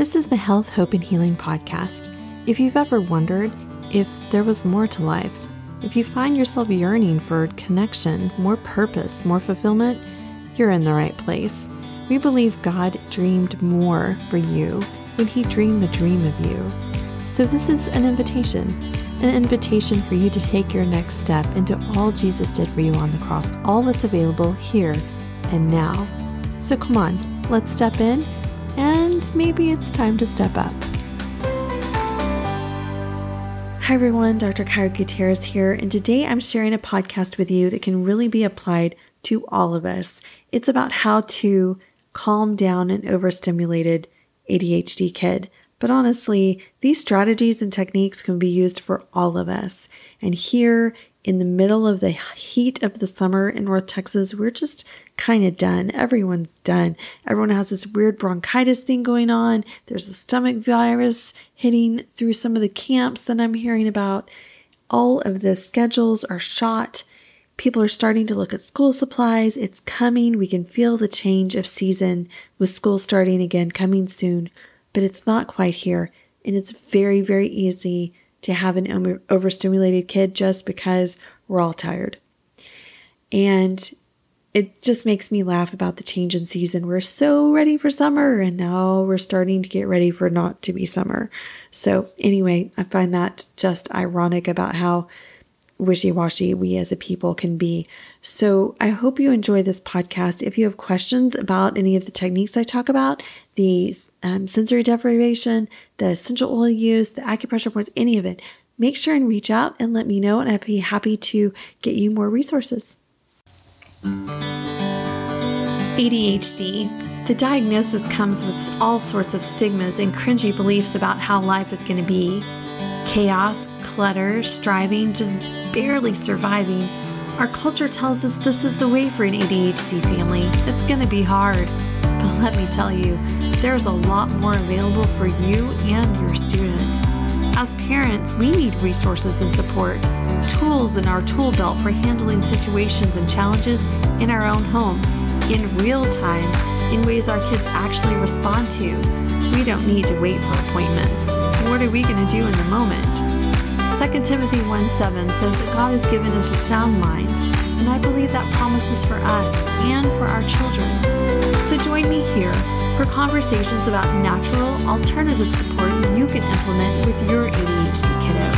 This is the Health, Hope, and Healing podcast. If you've ever wondered if there was more to life, if you find yourself yearning for connection, more purpose, more fulfillment, you're in the right place. We believe God dreamed more for you when He dreamed the dream of you. So, this is an invitation an invitation for you to take your next step into all Jesus did for you on the cross, all that's available here and now. So, come on, let's step in, and maybe it's time to step up. Hi everyone, Dr. Kyra Gutierrez here, and today I'm sharing a podcast with you that can really be applied to all of us. It's about how to calm down an overstimulated ADHD kid. But honestly, these strategies and techniques can be used for all of us. And here in the middle of the heat of the summer in North Texas, we're just kind of done. Everyone's done. Everyone has this weird bronchitis thing going on. There's a stomach virus hitting through some of the camps that I'm hearing about. All of the schedules are shot. People are starting to look at school supplies. It's coming. We can feel the change of season with school starting again coming soon but it's not quite here. And it's very, very easy to have an overstimulated kid just because we're all tired. And it just makes me laugh about the change in season. We're so ready for summer, and now we're starting to get ready for not to be summer. So, anyway, I find that just ironic about how wishy washy we as a people can be. So I hope you enjoy this podcast. If you have questions about any of the techniques I talk about, the um, sensory deprivation, the essential oil use, the acupressure points, any of it, make sure and reach out and let me know, and I'd be happy to get you more resources. ADHD. The diagnosis comes with all sorts of stigmas and cringy beliefs about how life is going to be chaos, clutter, striving, just barely surviving. Our culture tells us this is the way for an ADHD family. It's going to be hard. But let me tell you, there's a lot more available for you and your student. As parents, we need resources and support, tools in our tool belt for handling situations and challenges in our own home, in real time, in ways our kids actually respond to. We don't need to wait for appointments. What are we going to do in the moment? 2 Timothy 1 7 says that God has given us a sound mind, and I believe that promises for us and for our children. So join me here for conversations about natural, alternative support you can implement with your ADHD kiddo.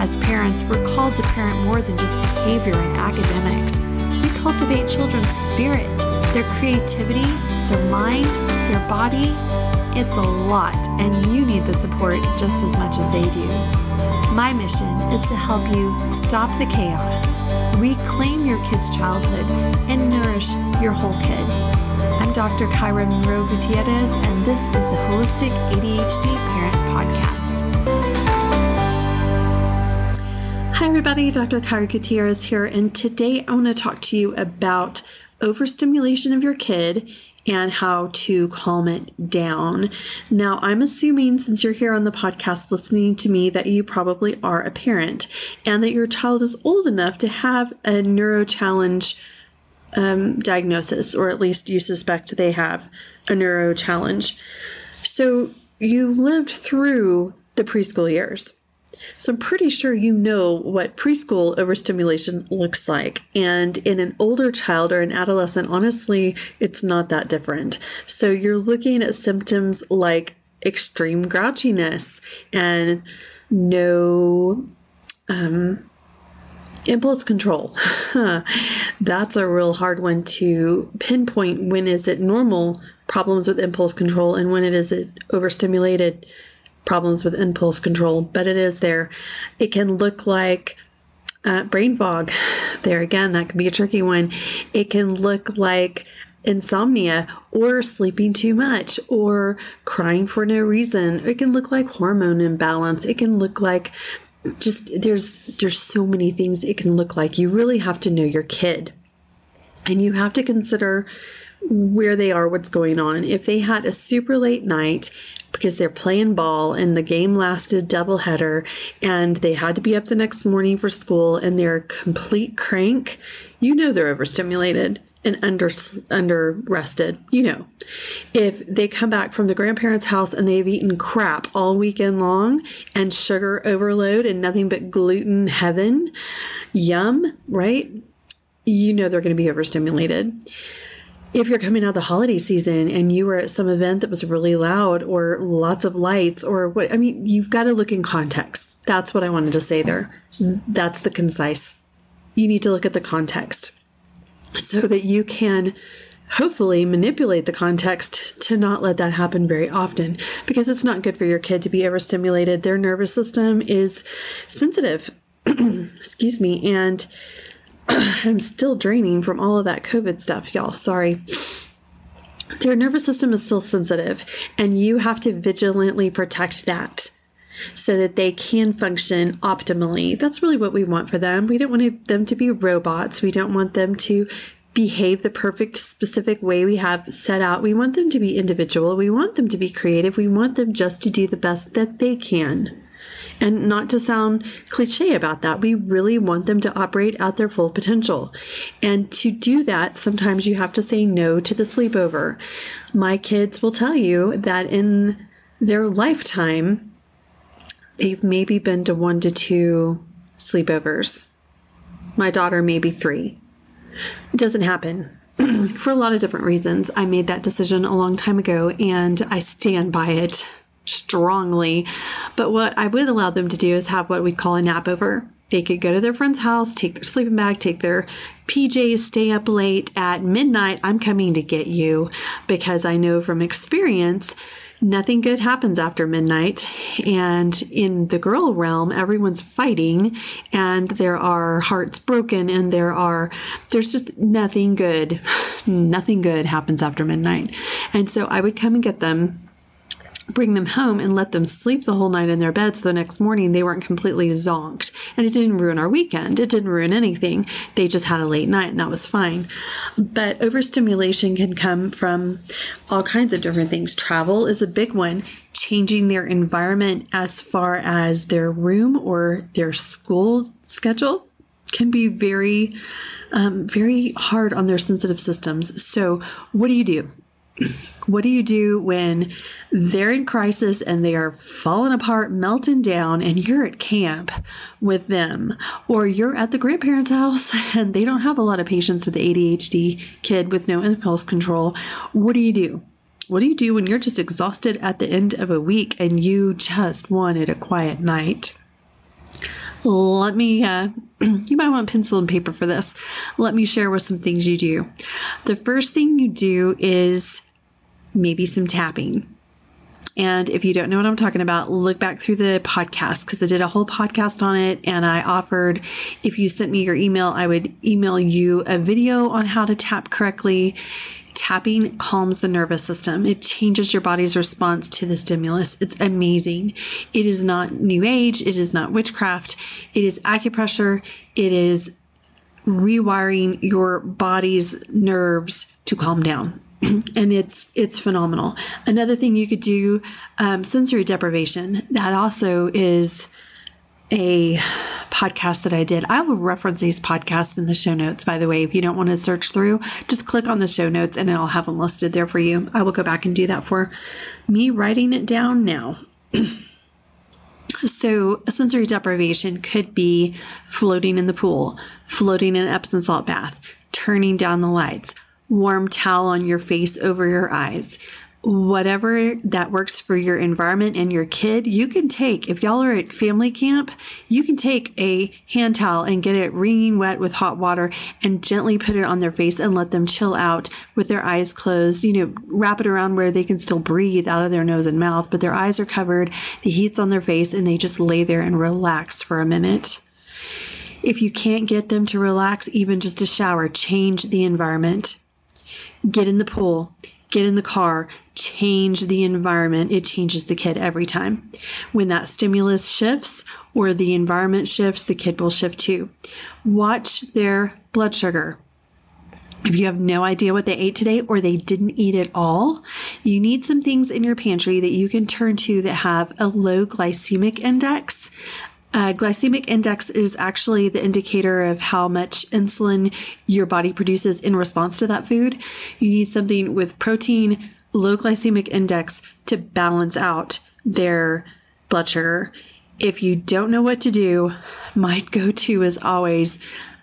As parents, we're called to parent more than just behavior and academics. We cultivate children's spirit, their creativity, their mind, their body, it's a lot, and you need the support just as much as they do. My mission is to help you stop the chaos, reclaim your kid's childhood, and nourish your whole kid. I'm Dr. Kyra Monroe Gutierrez, and this is the Wholistic ADHD Parent Podcast. Hi, everybody. Dr. Kyra Gutierrez here, and today I want to talk to you about overstimulation of your kid and how to calm it down. Now, I'm assuming since you're here on the podcast listening to me that you probably are a parent and that your child is old enough to have a neuro challenge um, diagnosis, or at least you suspect they have a neuro challenge. So you lived through the preschool years. So I'm pretty sure you know what preschool overstimulation looks like. And in an older child or an adolescent, honestly, it's not that different. So you're looking at symptoms like extreme grouchiness and no um, impulse control. That's a real hard one to pinpoint when is it normal problems with impulse control and when it is it overstimulated problems with impulse control, but it is there. It can look like uh, brain fog. There again, that can be a tricky one. It can look like insomnia or sleeping too much or crying for no reason. It can look like hormone imbalance. It can look like just there's there's so many things it can look like. You really have to know your kid. And you have to consider where they are, what's going on. If they had a super late night because they're playing ball and the game lasted double header and they had to be up the next morning for school and they're a complete crank, you know they're overstimulated. and under under rested. You know, if they come back from the grandparents' house and they've eaten crap all weekend long and sugar overload and nothing but gluten heaven, yum, right? You know they're going to be overstimulated. If you're coming out the holiday season and you were at some event that was really loud or lots of lights or what, I mean, you've got to look in context. That's what I wanted to say there. That's the concise. You need to look at the context so that you can hopefully manipulate the context to not let that happen very often because it's not good for your kid to be overstimulated. Their nervous system is sensitive. Excuse me. And I'm still draining from all of that COVID stuff, y'all. Sorry. Their nervous system is still sensitive, and you have to vigilantly protect that so that they can function optimally. That's really what we want for them. We don't want them to be robots. We don't want them to behave the perfect specific way we have set out. We want them to be individual. We want them to be creative. We want them just to do the best that they can. And not to sound cliche about that, we really want them to operate at their full potential. And to do that, sometimes you have to say no to the sleepover. My kids will tell you that in their lifetime, they've maybe been to one to two sleepovers. My daughter, maybe three. It doesn't happen. For a lot of different reasons, I made that decision a long time ago and I stand by it strongly. But what I would allow them to do is have what we call a nap over. They could go to their friend's house, take their sleeping bag, take their PJs, stay up late at midnight. I'm coming to get you because I know from experience nothing good happens after midnight. And in the girl realm, everyone's fighting and there are hearts broken and there are, there's just nothing good. Nothing good happens after midnight. And so I would come and get them bring them home and let them sleep the whole night in their beds. So the next morning they weren't completely zonked. And it didn't ruin our weekend. It didn't ruin anything. They just had a late night and that was fine. But overstimulation can come from all kinds of different things. Travel is a big one. Changing their environment as far as their room or their school schedule can be very, um, very hard on their sensitive systems. So, what do you do? What do you do when they're in crisis and they are falling apart, melting down, and you're at camp with them? Or you're at the grandparents' house and they don't have a lot of patience with the ADHD kid with no impulse control. What do you do? What do you do when you're just exhausted at the end of a week and you just wanted a quiet night? Let me, uh, you might want pencil and paper for this. Let me share with some things you do. The first thing you do is maybe some tapping. And if you don't know what I'm talking about, look back through the podcast because I did a whole podcast on it. And I offered, if you sent me your email, I would email you a video on how to tap correctly. Tapping calms the nervous system. It changes your body's response to the stimulus. It's amazing. It is not new age. It is not witchcraft. It is acupressure. It is rewiring your body's nerves to calm down. and it's it's phenomenal. Another thing you could do, um, sensory deprivation. That also is a podcast that I did. I will reference these podcasts in the show notes, by the way. If you don't want to search through, just click on the show notes and I'll have them listed there for you. I will go back and do that for me writing it down now. so, sensory deprivation could be floating in the pool, floating in an Epsom salt bath, turning down the lights, warm towel on your face over your eyes. Whatever that works for your environment and your kid, you can take. If y'all are at family camp, you can take a hand towel and get it wringing wet with hot water and gently put it on their face and let them chill out with their eyes closed. You know, wrap it around where they can still breathe out of their nose and mouth, but their eyes are covered, the heat's on their face, and they just lay there and relax for a minute. If you can't get them to relax, even just a shower, change the environment get in the pool, get in the car, change the environment. It changes the kid every time. When that stimulus shifts or the environment shifts, the kid will shift too. Watch their blood sugar. If you have no idea what they ate today or they didn't eat at all, you need some things in your pantry that you can turn to that have a low glycemic index Uh, glycemic index is actually the indicator of how much insulin your body produces in response to that food. You need something with protein, low glycemic index to balance out their blood sugar. If you don't know what to do, my go to is always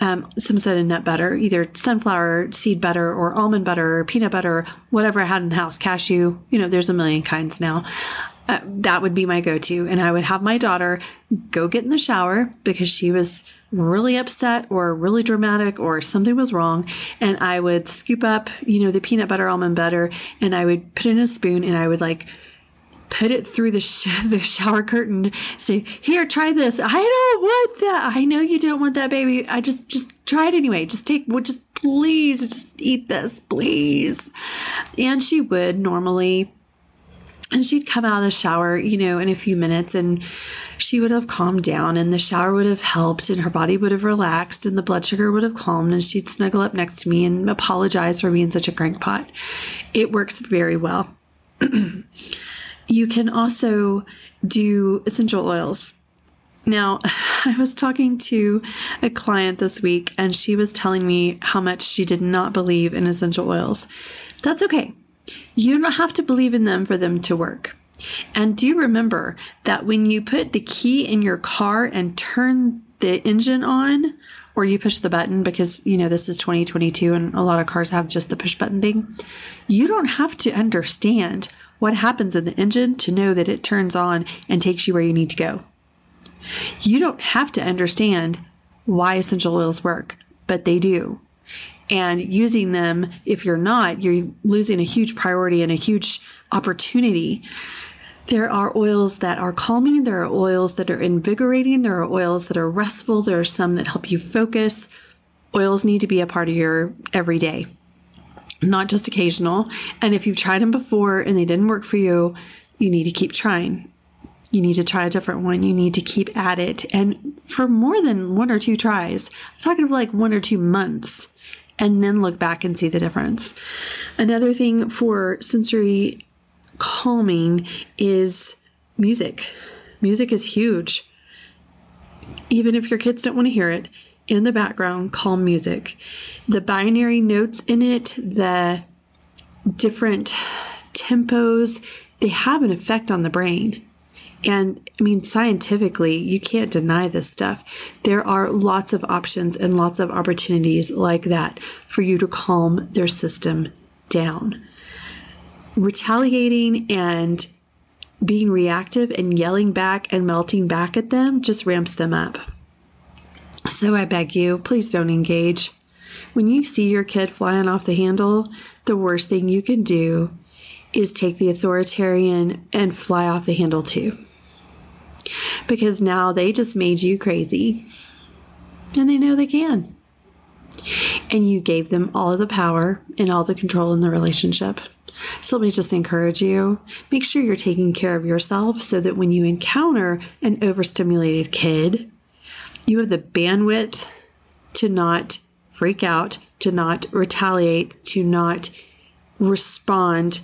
um, some sort of nut butter, either sunflower seed butter or almond butter or peanut butter, whatever I had in the house, cashew, you know, there's a million kinds now. Uh, that would be my go to. And I would have my daughter go get in the shower because she was really upset or really dramatic or something was wrong. And I would scoop up, you know, the peanut butter, almond butter, and I would put in a spoon and I would like put it through the, sh- the shower curtain say here try this. I don't want that. I know you don't want that baby. I just just try it anyway. Just take well, just please just eat this please. And she would normally and she'd come out of the shower, you know, in a few minutes and she would have calmed down and the shower would have helped and her body would have relaxed and the blood sugar would have calmed and she'd snuggle up next to me and apologize for being such a crankpot. It works very well. you can also do essential oils. Now, I was talking to a client this week and she was telling me how much she did not believe in essential oils. That's okay. You don't have to believe in them for them to work. And do remember that when you put the key in your car and turn the engine on, or you push the button because, you know, this is 2022 and a lot of cars have just the push button thing, you don't have to understand what happens in the engine to know that it turns on and takes you where you need to go. You don't have to understand why essential oils work, but they do and using them if you're not you're losing a huge priority and a huge opportunity there are oils that are calming there are oils that are invigorating there are oils that are restful there are some that help you focus oils need to be a part of your everyday not just occasional and if you've tried them before and they didn't work for you you need to keep trying you need to try a different one. You need to keep at it. And for more than one or two tries, I'm talking about like one or two months, and then look back and see the difference. Another thing for sensory calming is music. Music is huge. Even if your kids don't want to hear it, in the background, calm music. The binary notes in it, the different tempos, they have an effect on the brain. And I mean, scientifically, you can't deny this stuff. There are lots of options and lots of opportunities like that for you to calm their system down. Retaliating and being reactive and yelling back and melting back at them just ramps them up. So I beg you, please don't engage. When you see your kid flying off the handle, the worst thing you can do is take the authoritarian and fly off the handle too because now they just made you crazy and they know they can. And you gave them all of the power and all the control in the relationship. So let me just encourage you make sure you're taking care of yourself so that when you encounter an overstimulated kid, you have the bandwidth to not freak out, to not retaliate, to not respond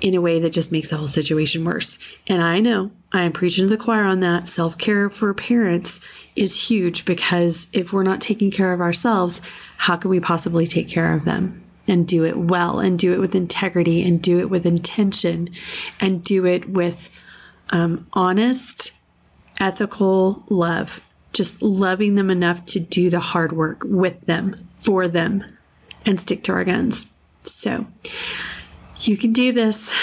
in a way that just makes the whole situation worse. And I know I am preaching to the choir on that. Self care for parents is huge because if we're not taking care of ourselves, how can we possibly take care of them? And do it well, and do it with integrity, and do it with intention, and do it with um, honest, ethical love. Just loving them enough to do the hard work with them, for them, and stick to our guns. So, you can do this.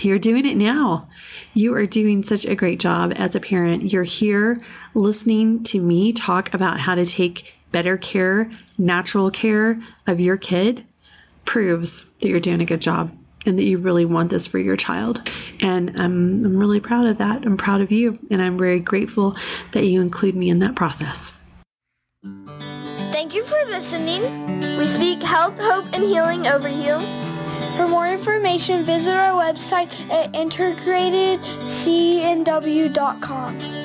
You're doing it now. You are doing such a great job as a parent. You're here listening to me talk about how to take better care, natural care of your kid proves that you're doing a good job and that you really want this for your child. And I'm, I'm really proud of that. I'm proud of you. And I'm very grateful that you include me in that process. Thank you for listening. We speak health, hope, and healing over you. For more information, visit our website at integratedcandw.com.